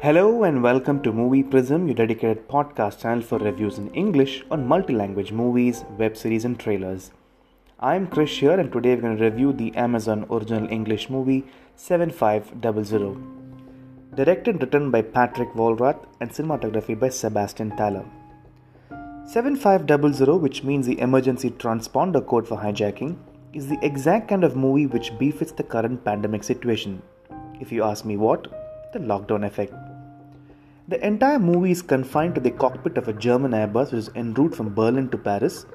Hello and welcome to Movie Prism, your dedicated podcast channel for reviews in English on multi-language movies, web series, and trailers. I'm Krish here, and today we're going to review the Amazon original English movie 7500. Directed and written by Patrick Vollrath and cinematography by Sebastian Thaler. 7500, which means the emergency transponder code for hijacking, is the exact kind of movie which befits the current pandemic situation. If you ask me what, the lockdown effect. The entire movie is confined to the cockpit of a German Airbus which is en route from Berlin to Paris.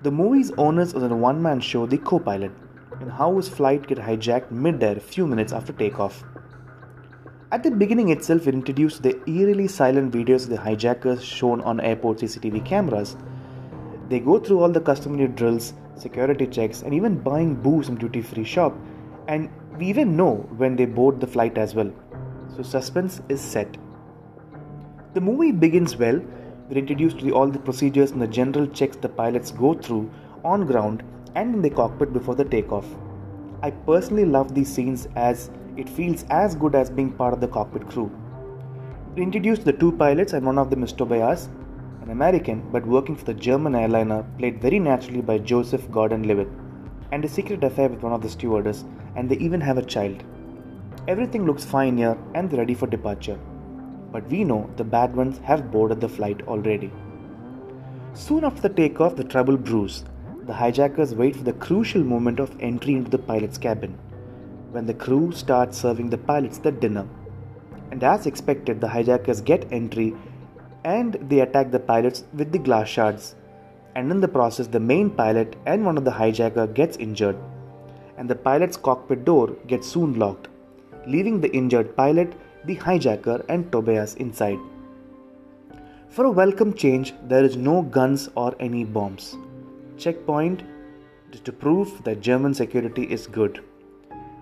The movie's owners is a one man show, The Co Pilot, and how his flight get hijacked mid air a few minutes after takeoff. At the beginning itself, it introduced the eerily silent videos of the hijackers shown on airport CCTV cameras. They go through all the customary drills, security checks, and even buying booze from duty free shop, and we even know when they board the flight as well. So suspense is set. The movie begins well. We're introduced to all the procedures and the general checks the pilots go through on ground and in the cockpit before the takeoff. I personally love these scenes as it feels as good as being part of the cockpit crew. We introduced the two pilots, and one of them is Tobias, an American but working for the German airliner, played very naturally by Joseph Gordon Levitt, and a secret affair with one of the stewardess, and they even have a child. Everything looks fine here and they're ready for departure. But we know the bad ones have boarded the flight already. Soon after the takeoff, the trouble brews. The hijackers wait for the crucial moment of entry into the pilot's cabin when the crew starts serving the pilots the dinner. And as expected, the hijackers get entry and they attack the pilots with the glass shards. And in the process, the main pilot and one of the hijacker gets injured, and the pilot's cockpit door gets soon locked, leaving the injured pilot, the hijacker, and Tobias inside. For a welcome change, there is no guns or any bombs. Checkpoint to prove that German security is good.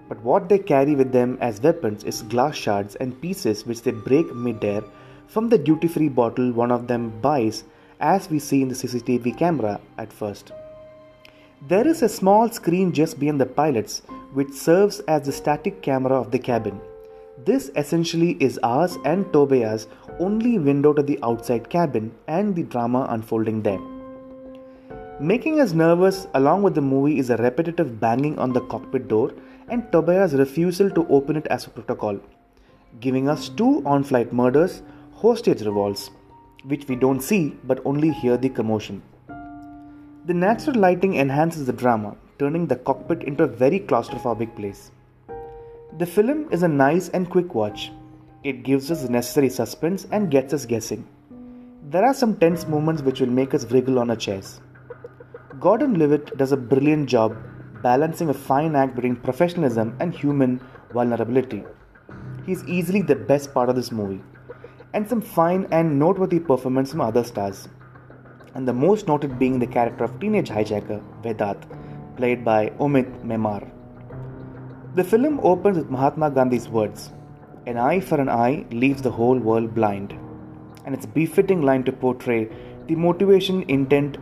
But what they carry with them as weapons is glass shards and pieces which they break mid-air from the duty-free bottle one of them buys as we see in the CCTV camera at first. There is a small screen just behind the pilots which serves as the static camera of the cabin. This essentially is ours and Tobias' only window to the outside cabin and the drama unfolding there. Making us nervous along with the movie is a repetitive banging on the cockpit door and Tobias' refusal to open it as a protocol, giving us two on flight murders, hostage revolts, which we don't see but only hear the commotion. The natural lighting enhances the drama, turning the cockpit into a very claustrophobic place. The film is a nice and quick watch. It gives us necessary suspense and gets us guessing. There are some tense moments which will make us wriggle on our chairs. Gordon Levitt does a brilliant job balancing a fine act between professionalism and human vulnerability. He is easily the best part of this movie, and some fine and noteworthy performance from other stars. And the most noted being the character of teenage hijacker Vedat, played by Omid Memar. The film opens with Mahatma Gandhi's words An eye for an eye leaves the whole world blind. And it's a befitting line to portray the motivation intent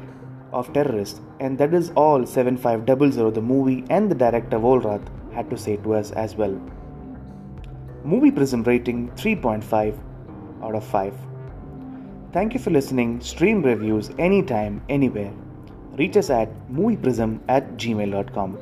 of terrorists, and that is all 7500, the movie, and the director Vollrath had to say to us as well. Movie Prism rating 3.5 out of 5. Thank you for listening. Stream reviews anytime, anywhere. Reach us at movieprism at gmail.com.